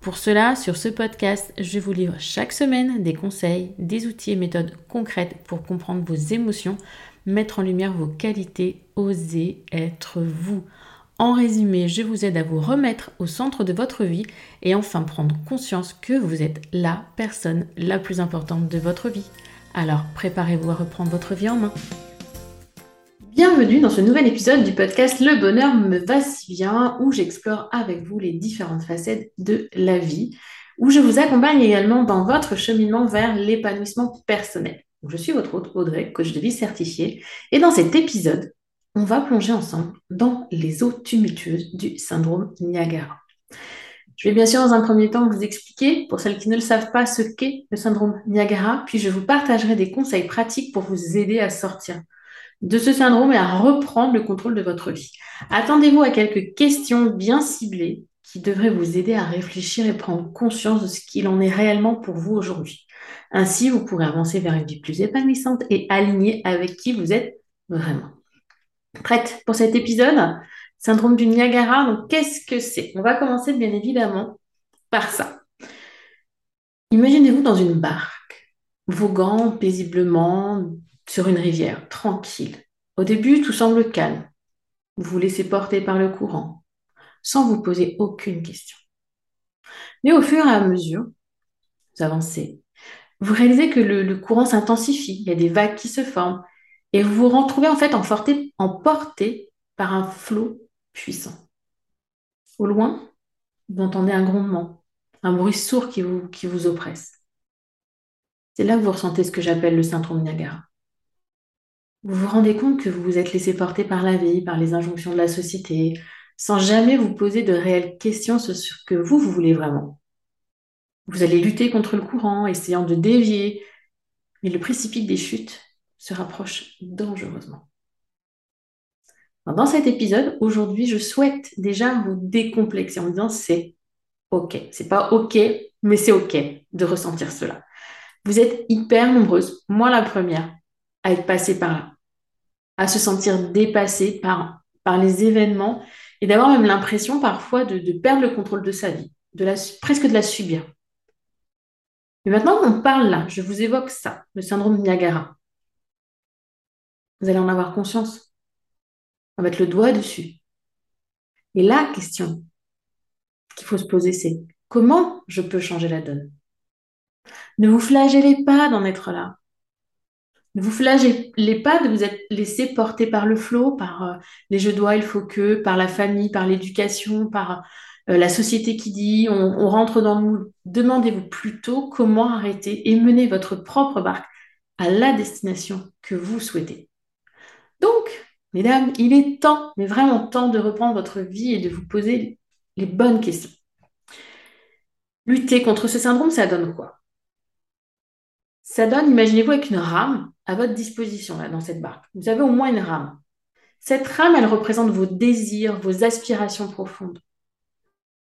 Pour cela, sur ce podcast, je vous livre chaque semaine des conseils, des outils et méthodes concrètes pour comprendre vos émotions, mettre en lumière vos qualités, oser être vous. En résumé, je vous aide à vous remettre au centre de votre vie et enfin prendre conscience que vous êtes la personne la plus importante de votre vie. Alors préparez-vous à reprendre votre vie en main. Bienvenue dans ce nouvel épisode du podcast Le bonheur me va si bien où j'explore avec vous les différentes facettes de la vie, où je vous accompagne également dans votre cheminement vers l'épanouissement personnel. Je suis votre hôte Audrey, coach de vie certifiée, et dans cet épisode, on va plonger ensemble dans les eaux tumultueuses du syndrome Niagara. Je vais bien sûr dans un premier temps vous expliquer, pour celles qui ne le savent pas, ce qu'est le syndrome Niagara, puis je vous partagerai des conseils pratiques pour vous aider à sortir de ce syndrome et à reprendre le contrôle de votre vie. Attendez-vous à quelques questions bien ciblées qui devraient vous aider à réfléchir et prendre conscience de ce qu'il en est réellement pour vous aujourd'hui. Ainsi, vous pourrez avancer vers une vie plus épanouissante et alignée avec qui vous êtes vraiment. Prête pour cet épisode? Syndrome du Niagara, donc qu'est-ce que c'est? On va commencer bien évidemment par ça. Imaginez-vous dans une barque, voguant paisiblement sur une rivière, tranquille. Au début, tout semble calme. Vous vous laissez porter par le courant, sans vous poser aucune question. Mais au fur et à mesure, vous avancez, vous réalisez que le, courant s'intensifie, il y a des vagues qui se forment, et vous vous retrouvez en fait emporté par un flot puissant. Au loin, vous entendez un grondement, un bruit sourd qui vous, qui vous oppresse. C'est là que vous ressentez ce que j'appelle le syndrome Niagara. Vous vous rendez compte que vous vous êtes laissé porter par la vie, par les injonctions de la société, sans jamais vous poser de réelles questions sur ce que vous, vous voulez vraiment. Vous allez lutter contre le courant, essayant de dévier, mais le précipice des chutes se rapproche dangereusement. Dans cet épisode, aujourd'hui, je souhaite déjà vous décomplexer en disant c'est OK. C'est pas OK, mais c'est OK de ressentir cela. Vous êtes hyper nombreuses, moi la première, à être passée par là, à se sentir dépassée par, les événements et d'avoir même l'impression parfois de, perdre le contrôle de sa vie, presque de la subir. Mais maintenant qu'on parle là, je vous évoque ça, le syndrome Niagara. Vous allez en avoir conscience. On va mettre le doigt dessus. Et la question qu'il faut se poser, c'est comment je peux changer la donne? Ne vous flagellez pas d'en être là. Ne vous flagellez pas de vous être laissé porter par le flot, par euh, les je dois, il faut que, par la famille, par l'éducation, par euh, la société qui dit on, on rentre dans le moule. Demandez-vous plutôt comment arrêter et mener votre propre barque à la destination que vous souhaitez. Donc, mesdames, il est temps, mais vraiment temps de reprendre votre vie et de vous poser les bonnes questions. Lutter contre ce syndrome, ça donne quoi? Ça donne, imaginez-vous, avec une rame à votre disposition dans cette barque. Vous avez au moins une rame. Cette rame, elle représente vos désirs, vos aspirations profondes.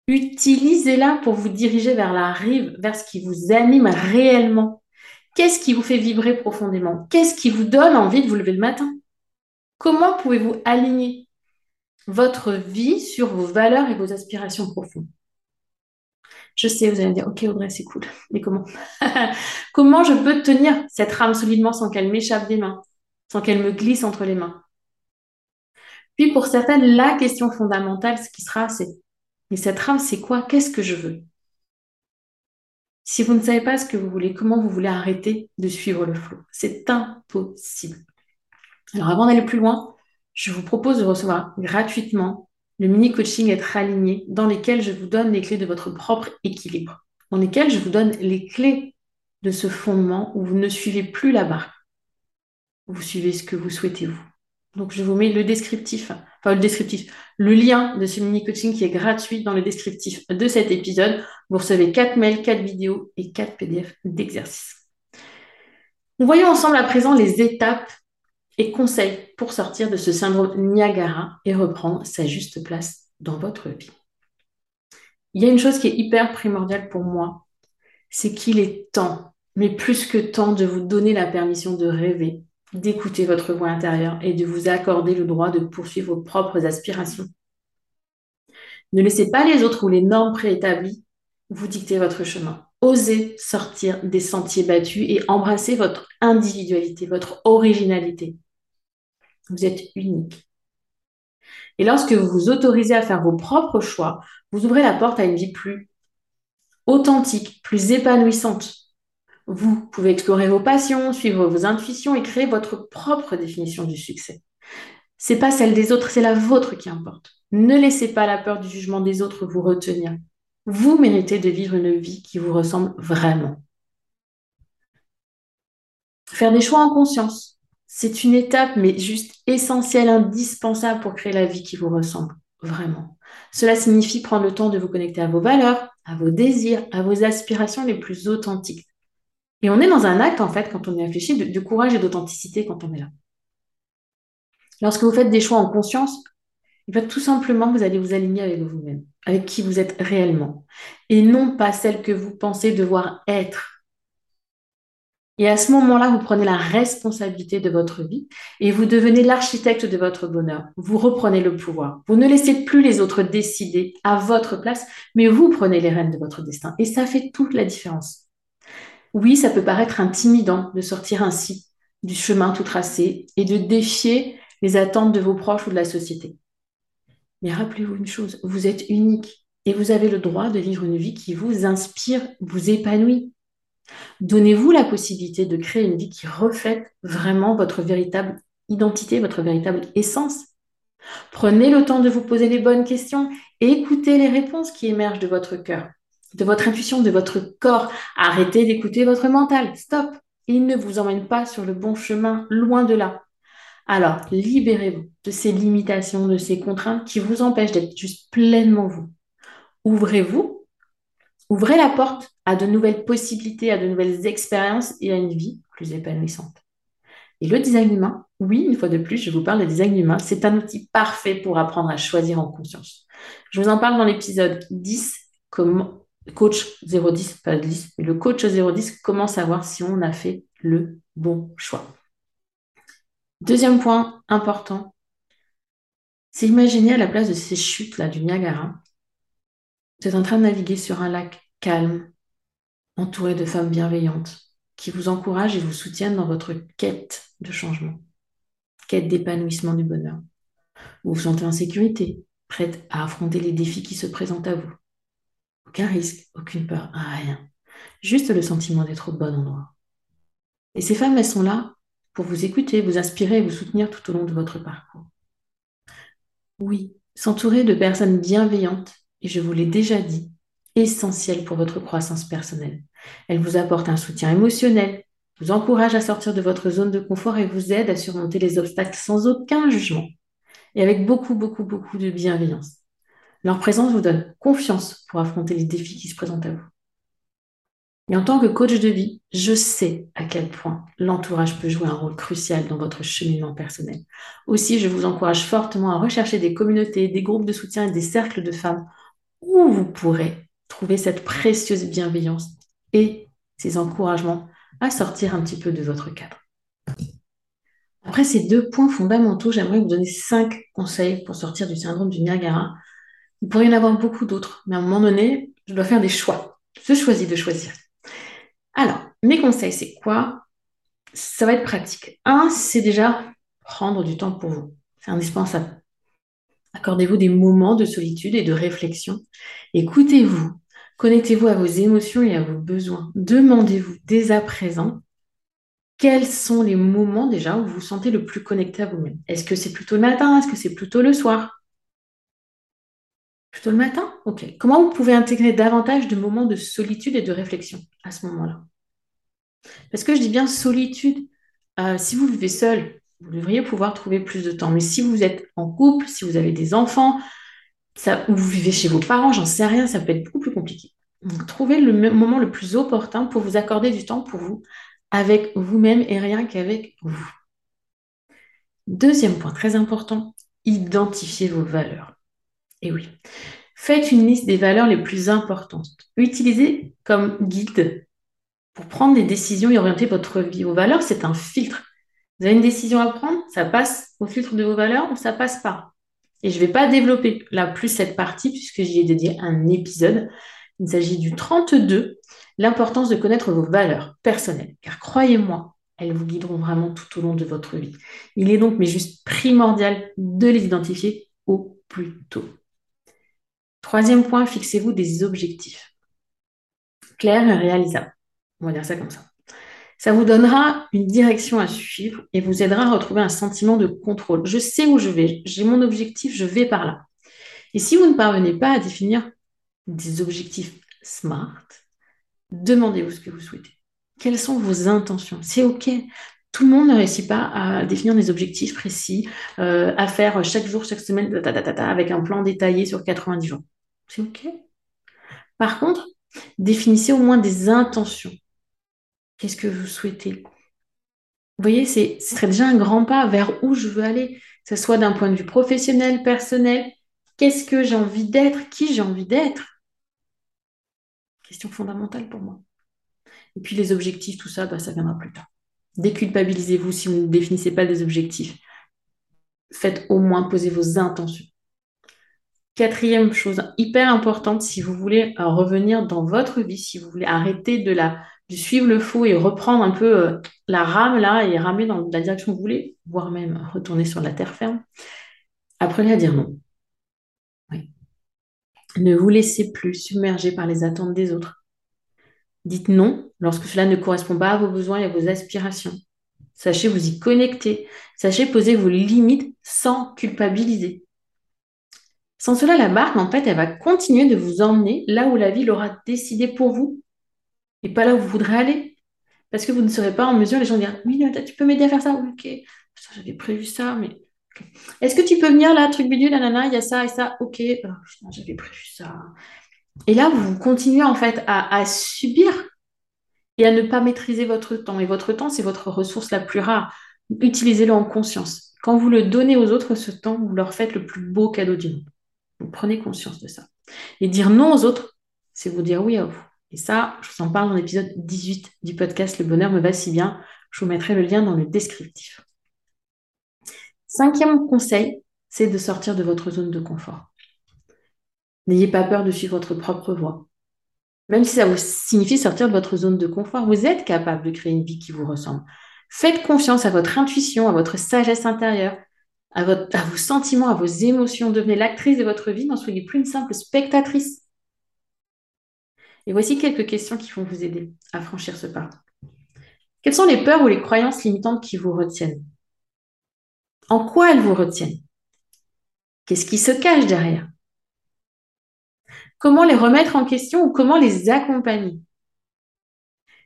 Utilisez-la pour vous diriger vers la rive, vers ce qui vous anime réellement. Qu'est-ce qui vous fait vibrer profondément? Qu'est-ce qui vous donne envie de vous lever le matin? Comment pouvez-vous aligner votre vie sur vos valeurs et vos aspirations profondes? Je sais, vous allez me dire, ok Audrey, c'est cool, mais comment Comment je peux tenir cette rame solidement sans qu'elle m'échappe des mains, sans qu'elle me glisse entre les mains? Puis pour certaines, la question fondamentale, ce qui sera, c'est, mais cette rame, c'est quoi? Qu'est-ce que je veux? Si vous ne savez pas ce que vous voulez, comment vous voulez arrêter de suivre le flot? C'est impossible. Alors avant d'aller plus loin, je vous propose de recevoir gratuitement le mini coaching Être aligné dans lequel je vous donne les clés de votre propre équilibre, dans lesquels je vous donne les clés de ce fondement où vous ne suivez plus la barre. Vous suivez ce que vous souhaitez vous. Donc je vous mets le descriptif, enfin le descriptif, le lien de ce mini coaching qui est gratuit dans le descriptif de cet épisode. Vous recevez 4 mails, 4 vidéos et 4 PDF d'exercices. Voyons ensemble à présent les étapes et conseils pour sortir de ce syndrome Niagara et reprendre sa juste place dans votre vie. Il y a une chose qui est hyper primordiale pour moi, c'est qu'il est temps, mais plus que temps, de vous donner la permission de rêver, d'écouter votre voix intérieure et de vous accorder le droit de poursuivre vos propres aspirations. Ne laissez pas les autres ou les normes préétablies vous dicter votre chemin. Osez sortir des sentiers battus et embrasser votre individualité, votre originalité. Vous êtes unique. Et lorsque vous vous autorisez à faire vos propres choix, vous ouvrez la porte à une vie plus authentique, plus épanouissante. Vous pouvez explorer vos passions, suivre vos intuitions et créer votre propre définition du succès. C'est pas celle des autres, c'est la vôtre qui importe. Ne laissez pas la peur du jugement des autres vous retenir. Vous méritez de vivre une vie qui vous ressemble vraiment. Faire des choix en conscience, c'est une étape, mais juste essentielle, indispensable pour créer la vie qui vous ressemble, vraiment. Cela signifie prendre le temps de vous connecter à vos valeurs, à vos désirs, à vos aspirations les plus authentiques. Et on est dans un acte, en fait, quand on y réfléchit, de, courage et d'authenticité quand on est là. Lorsque vous faites des choix en conscience, eh tout simplement, vous allez vous aligner avec vous-même, avec qui vous êtes réellement, et non pas celle que vous pensez devoir être et à ce moment-là, vous prenez la responsabilité de votre vie et vous devenez l'architecte de votre bonheur. Vous reprenez le pouvoir. Vous ne laissez plus les autres décider à votre place, mais vous prenez les rênes de votre destin. Et ça fait toute la différence. Oui, ça peut paraître intimidant de sortir ainsi du chemin tout tracé et de défier les attentes de vos proches ou de la société. Mais rappelez-vous une chose, vous êtes unique et vous avez le droit de vivre une vie qui vous inspire, vous épanouit. Donnez-vous la possibilité de créer une vie qui reflète vraiment votre véritable identité, votre véritable essence. Prenez le temps de vous poser les bonnes questions et écoutez les réponses qui émergent de votre cœur, de votre intuition, de votre corps. Arrêtez d'écouter votre mental. Stop. Il ne vous emmène pas sur le bon chemin, loin de là. Alors, libérez-vous de ces limitations, de ces contraintes qui vous empêchent d'être juste pleinement vous. Ouvrez-vous Ouvrez la porte à de nouvelles possibilités, à de nouvelles expériences et à une vie plus épanouissante. Et le design humain, oui, une fois de plus, je vous parle de design humain, c'est un outil parfait pour apprendre à choisir en conscience. Je vous en parle dans l'épisode 10, comment, coach 010, pas 10, mais le coach 010, comment savoir si on a fait le bon choix. Deuxième point important, c'est imaginer à la place de ces chutes-là du Niagara, vous êtes en train de naviguer sur un lac calme, entouré de femmes bienveillantes qui vous encouragent et vous soutiennent dans votre quête de changement, quête d'épanouissement du bonheur. Vous vous sentez en sécurité, prête à affronter les défis qui se présentent à vous. Aucun risque, aucune peur, rien. Juste le sentiment d'être au bon endroit. Et ces femmes, elles sont là pour vous écouter, vous inspirer et vous soutenir tout au long de votre parcours. Oui, s'entourer de personnes bienveillantes et je vous l'ai déjà dit, essentielle pour votre croissance personnelle. Elle vous apporte un soutien émotionnel, vous encourage à sortir de votre zone de confort et vous aide à surmonter les obstacles sans aucun jugement et avec beaucoup, beaucoup, beaucoup de bienveillance. Leur présence vous donne confiance pour affronter les défis qui se présentent à vous. Et en tant que coach de vie, je sais à quel point l'entourage peut jouer un rôle crucial dans votre cheminement personnel. Aussi, je vous encourage fortement à rechercher des communautés, des groupes de soutien et des cercles de femmes où vous pourrez trouver cette précieuse bienveillance et ces encouragements à sortir un petit peu de votre cadre. Après ces deux points fondamentaux, j'aimerais vous donner cinq conseils pour sortir du syndrome du Niagara. Il pourrait y en avoir beaucoup d'autres, mais à un moment donné, je dois faire des choix. Je choisis de choisir. Alors, mes conseils, c'est quoi? Ça va être pratique. Un, c'est déjà prendre du temps pour vous. C'est indispensable. Accordez-vous des moments de solitude et de réflexion. Écoutez-vous. Connectez-vous à vos émotions et à vos besoins. Demandez-vous dès à présent quels sont les moments déjà où vous vous sentez le plus connecté à vous-même? Est-ce que c'est plutôt le matin? Est-ce que c'est plutôt le soir? Plutôt le matin? Ok. Comment vous pouvez intégrer davantage de moments de solitude et de réflexion à ce moment-là? Parce que je dis bien solitude. Euh, si vous vivez seul, vous devriez pouvoir trouver plus de temps. Mais si vous êtes en couple, si vous avez des enfants, ou vous vivez chez vos parents, j'en sais rien, ça peut être beaucoup plus compliqué. Donc, trouvez le moment le plus opportun pour vous accorder du temps pour vous, avec vous-même et rien qu'avec vous. Deuxième point très important, identifiez vos valeurs. Et oui, faites une liste des valeurs les plus importantes. Utilisez comme guide pour prendre des décisions et orienter votre vie. Vos valeurs, c'est un filtre. Vous avez une décision à prendre, ça passe au filtre de vos valeurs ou ça passe pas? Et je ne vais pas développer là plus cette partie puisque j'y ai dédié un épisode. Il s'agit du 32, l'importance de connaître vos valeurs personnelles. Car croyez-moi, elles vous guideront vraiment tout au long de votre vie. Il est donc mais juste primordial de les identifier au plus tôt. Troisième point, fixez-vous des objectifs clairs et réalisables. On va dire ça comme ça. Ça vous donnera une direction à suivre et vous aidera à retrouver un sentiment de contrôle. Je sais où je vais, j'ai mon objectif, je vais par là. Et si vous ne parvenez pas à définir des objectifs SMART, demandez-vous ce que vous souhaitez. Quelles sont vos intentions? C'est OK. Tout le monde ne réussit pas à définir des objectifs précis, euh, à faire chaque jour, chaque semaine, avec un plan détaillé sur 90 jours. C'est OK. Par contre, définissez au moins des intentions. Qu'est-ce que vous souhaitez? Vous voyez, ce serait déjà un grand pas vers où je veux aller, que ce soit d'un point de vue professionnel, personnel. Qu'est-ce que j'ai envie d'être? Qui j'ai envie d'être? Question fondamentale pour moi. Et puis les objectifs, tout ça, bah, ça viendra plus tard. Déculpabilisez-vous si vous ne définissez pas des objectifs. Faites au moins poser vos intentions. Quatrième chose hyper importante, si vous voulez revenir dans votre vie, si vous voulez arrêter de la de suivre le faux et reprendre un peu euh, la rame là et ramer dans la direction que vous voulez, voire même retourner sur la terre ferme, apprenez à dire non. Ne vous laissez plus submerger par les attentes des autres. Dites non lorsque cela ne correspond pas à vos besoins et à vos aspirations. Sachez vous y connecter. Sachez poser vos limites sans culpabiliser. Sans cela, la barque, en fait, elle va continuer de vous emmener là où la vie l'aura décidé pour vous et pas là où vous voudrez aller. Parce que vous ne serez pas en mesure, les gens dire Oui, tu peux m'aider à faire ça Ok, j'avais prévu ça, mais. Est-ce que tu peux venir là, truc bidule, nanana, il y a ça et ça? Ok, oh, j'avais prévu ça. Et là, vous continuez en fait à, subir et à ne pas maîtriser votre temps. Et votre temps, c'est votre ressource la plus rare. Utilisez-le en conscience. Quand vous le donnez aux autres, ce temps, vous leur faites le plus beau cadeau du monde. Donc, prenez conscience de ça. Et dire non aux autres, c'est vous dire oui à vous. Et ça, je vous en parle dans l'épisode 18 du podcast Le bonheur me va si bien. Je vous mettrai le lien dans le descriptif. Cinquième conseil, c'est de sortir de votre zone de confort. N'ayez pas peur de suivre votre propre voie. Même si ça vous signifie sortir de votre zone de confort, vous êtes capable de créer une vie qui vous ressemble. Faites confiance à votre intuition, à votre sagesse intérieure, à, à vos sentiments, à vos émotions. Devenez l'actrice de votre vie, n'en soyez plus une simple spectatrice. Et voici quelques questions qui vont vous aider à franchir ce pas. Quelles sont les peurs ou les croyances limitantes qui vous retiennent? En quoi elles vous retiennent? Qu'est-ce qui se cache derrière? Comment les remettre en question ou comment les accompagner?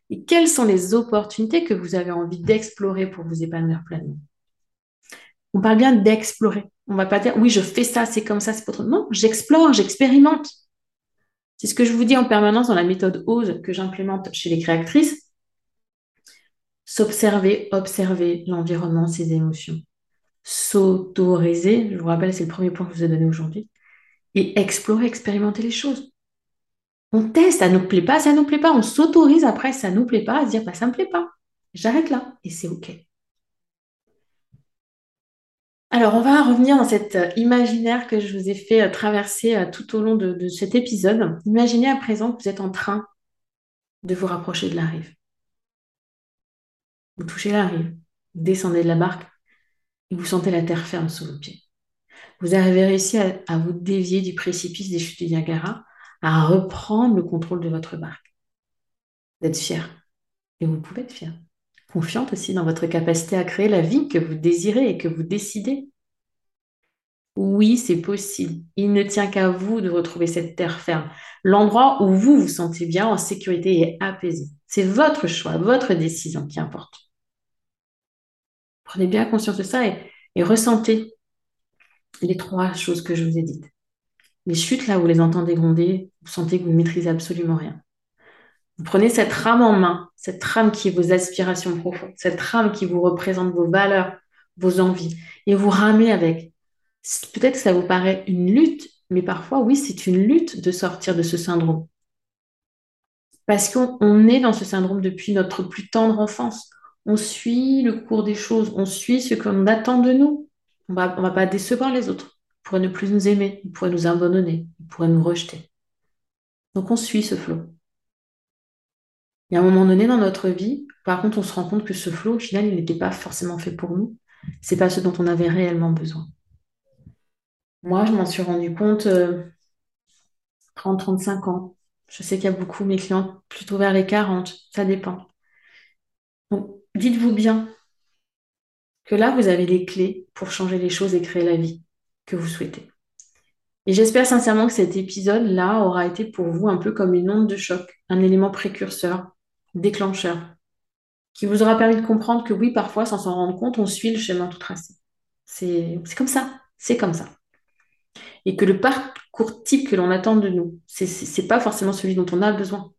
Et quelles sont les opportunités que vous avez envie d'explorer pour vous épanouir pleinement? On parle bien d'explorer. On ne va pas dire oui, je fais ça, c'est comme ça, c'est pas trop. Non, j'explore, j'expérimente. C'est ce que je vous dis en permanence dans la méthode OSE que j'implémente chez les créatrices. S'observer, observer l'environnement, ses émotions. S'autoriser, je vous rappelle, c'est le premier point que je vous ai donné aujourd'hui. Et explorer, expérimenter les choses. On teste, ça ne nous plaît pas, ça ne nous plaît pas. On s'autorise après, ça ne nous plaît pas, à se dire, bah, ça ne me plaît pas. J'arrête là. Et c'est OK. Alors, on va revenir dans cet euh, imaginaire que je vous ai fait euh, traverser euh, tout au long de, cet épisode. Imaginez à présent que vous êtes en train de vous rapprocher de la rive. Vous touchez la rive, vous descendez de la barque et vous sentez la terre ferme sous vos pieds. Vous avez réussi à, à vous dévier du précipice des chutes du Niagara, à reprendre le contrôle de votre barque. D'être fier. Et vous pouvez être fier. Confiante aussi dans votre capacité à créer la vie que vous désirez et que vous décidez. Oui, c'est possible. Il ne tient qu'à vous de retrouver cette terre ferme, l'endroit où vous vous sentez bien, en sécurité et apaisé. C'est votre choix, votre décision qui importe. Prenez bien conscience de ça et, ressentez les trois choses que je vous ai dites. Les chutes, là, vous les entendez gronder, vous sentez que vous ne maîtrisez absolument rien. Vous prenez cette rame en main, cette rame qui est vos aspirations profondes, cette rame qui vous représente vos valeurs, vos envies, et vous ramez avec. Peut-être que ça vous paraît une lutte, mais parfois, oui, c'est une lutte de sortir de ce syndrome. Parce qu'on est dans ce syndrome depuis notre plus tendre enfance. On suit le cours des choses, on suit ce qu'on attend de nous. On va, ne va pas décevoir les autres. Ils pourraient ne plus nous aimer, ils pourraient nous abandonner, ils pourraient nous rejeter. Donc on suit ce flot. Et à un moment donné dans notre vie, par contre, on se rend compte que ce flot, au final, il n'était pas forcément fait pour nous. C'est pas ce dont on avait réellement besoin. Moi, je m'en suis rendu compte 30-35 euh, ans. Je sais qu'il y a beaucoup mes clients plutôt vers les 40, ça dépend. Donc, dites-vous bien que là, vous avez les clés pour changer les choses et créer la vie que vous souhaitez. Et j'espère sincèrement que cet épisode-là aura été pour vous un peu comme une onde de choc, un élément précurseur déclencheur qui vous aura permis de comprendre que oui, parfois, sans s'en rendre compte, on suit le chemin tout tracé. C'est comme ça, c'est comme ça. Et que le parcours type que l'on attend de nous, ce n'est pas forcément celui dont on a besoin.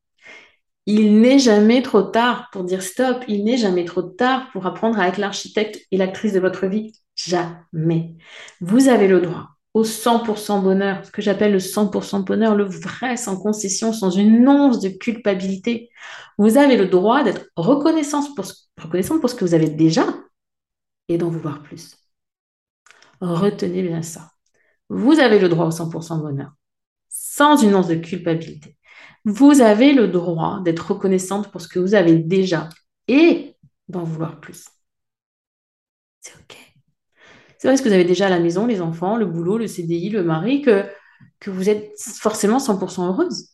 Il n'est jamais trop tard pour dire stop, il n'est jamais trop tard pour apprendre à être l'architecte et l'actrice de votre vie. Jamais. Vous avez le droit au 100% bonheur, ce que j'appelle le 100% bonheur, le vrai, sans concession, sans une once de culpabilité. Vous avez le droit d'être reconnaissant pour, reconnaissant pour ce que vous avez déjà et d'en vouloir plus. Retenez bien ça. Vous avez le droit au 100% bonheur, sans une once de culpabilité. Vous avez le droit d'être reconnaissante pour ce que vous avez déjà et d'en vouloir plus. C'est OK. C'est parce que vous avez déjà la maison, les enfants, le boulot, le CDI, le mari, que, que vous êtes forcément 100% heureuse.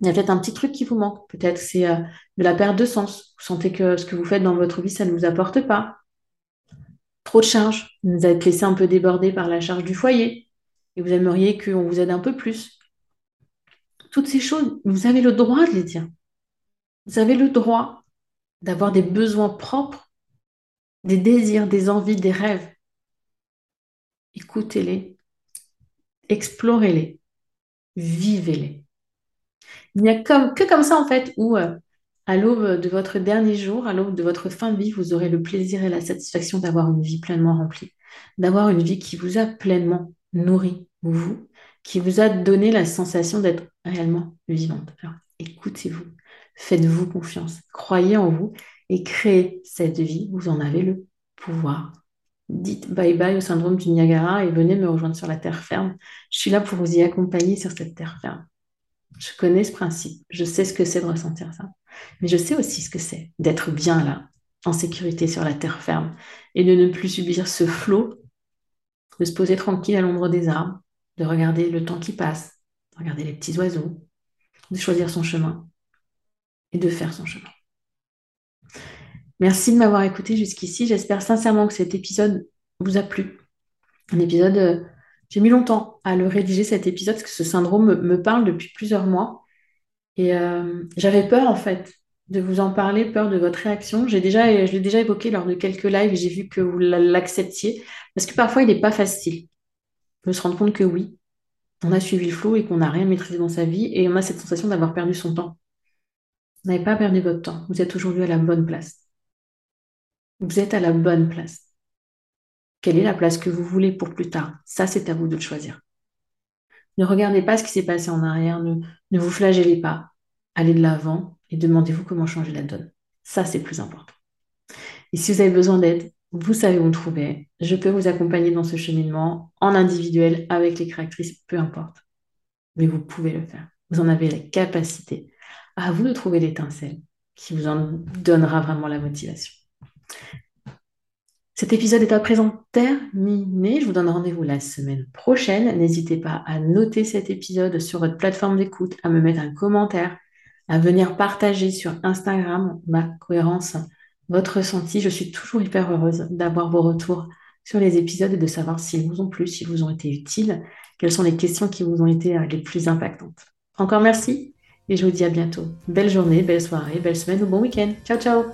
Il y a peut-être un petit truc qui vous manque. Peut-être c'est euh, de la perte de sens. Vous sentez que ce que vous faites dans votre vie, ça ne vous apporte pas. Trop de charges. Vous êtes laissé un peu déborder par la charge du foyer. Et vous aimeriez qu'on vous aide un peu plus. Toutes ces choses, vous avez le droit de les dire. Vous avez le droit d'avoir des besoins propres des désirs, des envies, des rêves. Écoutez-les, explorez-les, vivez-les. Il n'y a que comme ça, en fait, où euh, à l'aube de votre dernier jour, à l'aube de votre fin de vie, vous aurez le plaisir et la satisfaction d'avoir une vie pleinement remplie, d'avoir une vie qui vous a pleinement nourri, vous, qui vous a donné la sensation d'être réellement vivante. Alors, écoutez-vous, faites-vous confiance, croyez en vous et créer cette vie, vous en avez le pouvoir. Dites bye bye au syndrome du Niagara et venez me rejoindre sur la terre ferme. Je suis là pour vous y accompagner sur cette terre ferme. Je connais ce principe, je sais ce que c'est de ressentir ça, mais je sais aussi ce que c'est d'être bien là, en sécurité sur la terre ferme et de ne plus subir ce flot, de se poser tranquille à l'ombre des arbres, de regarder le temps qui passe, de regarder les petits oiseaux, de choisir son chemin et de faire son chemin. Merci de m'avoir écouté jusqu'ici. J'espère sincèrement que cet épisode vous a plu. Un épisode, euh, j'ai mis longtemps à le rédiger cet épisode parce que ce syndrome me, parle depuis plusieurs mois. Et euh, j'avais peur en fait de vous en parler, peur de votre réaction. J'ai déjà, je l'ai déjà évoqué lors de quelques lives j'ai vu que vous l'acceptiez. Parce que parfois, il n'est pas facile de se rendre compte que oui, on a suivi le flot et qu'on n'a rien maîtrisé dans sa vie et on a cette sensation d'avoir perdu son temps. Vous n'avez pas perdu votre temps. Vous êtes aujourd'hui à la bonne place. Vous êtes à la bonne place. Quelle est la place que vous voulez pour plus tard? Ça, c'est à vous de le choisir. Ne regardez pas ce qui s'est passé en arrière, ne, ne vous flagellez pas. Allez de l'avant et demandez-vous comment changer la donne. Ça, c'est plus important. Et si vous avez besoin d'aide, vous savez où me trouver. Je peux vous accompagner dans ce cheminement en individuel, avec les caractéristiques, peu importe. Mais vous pouvez le faire. Vous en avez la capacité. À vous de trouver l'étincelle qui vous en donnera vraiment la motivation. Cet épisode est à présent terminé. Je vous donne rendez-vous la semaine prochaine. N'hésitez pas à noter cet épisode sur votre plateforme d'écoute, à me mettre un commentaire, à venir partager sur Instagram ma cohérence, votre ressenti. Je suis toujours hyper heureuse d'avoir vos retours sur les épisodes et de savoir s'ils vous ont plu, s'ils vous ont été utiles, quelles sont les questions qui vous ont été euh, les plus impactantes. Encore merci et je vous dis à bientôt. Belle journée, belle soirée, belle semaine ou bon week-end. Ciao, ciao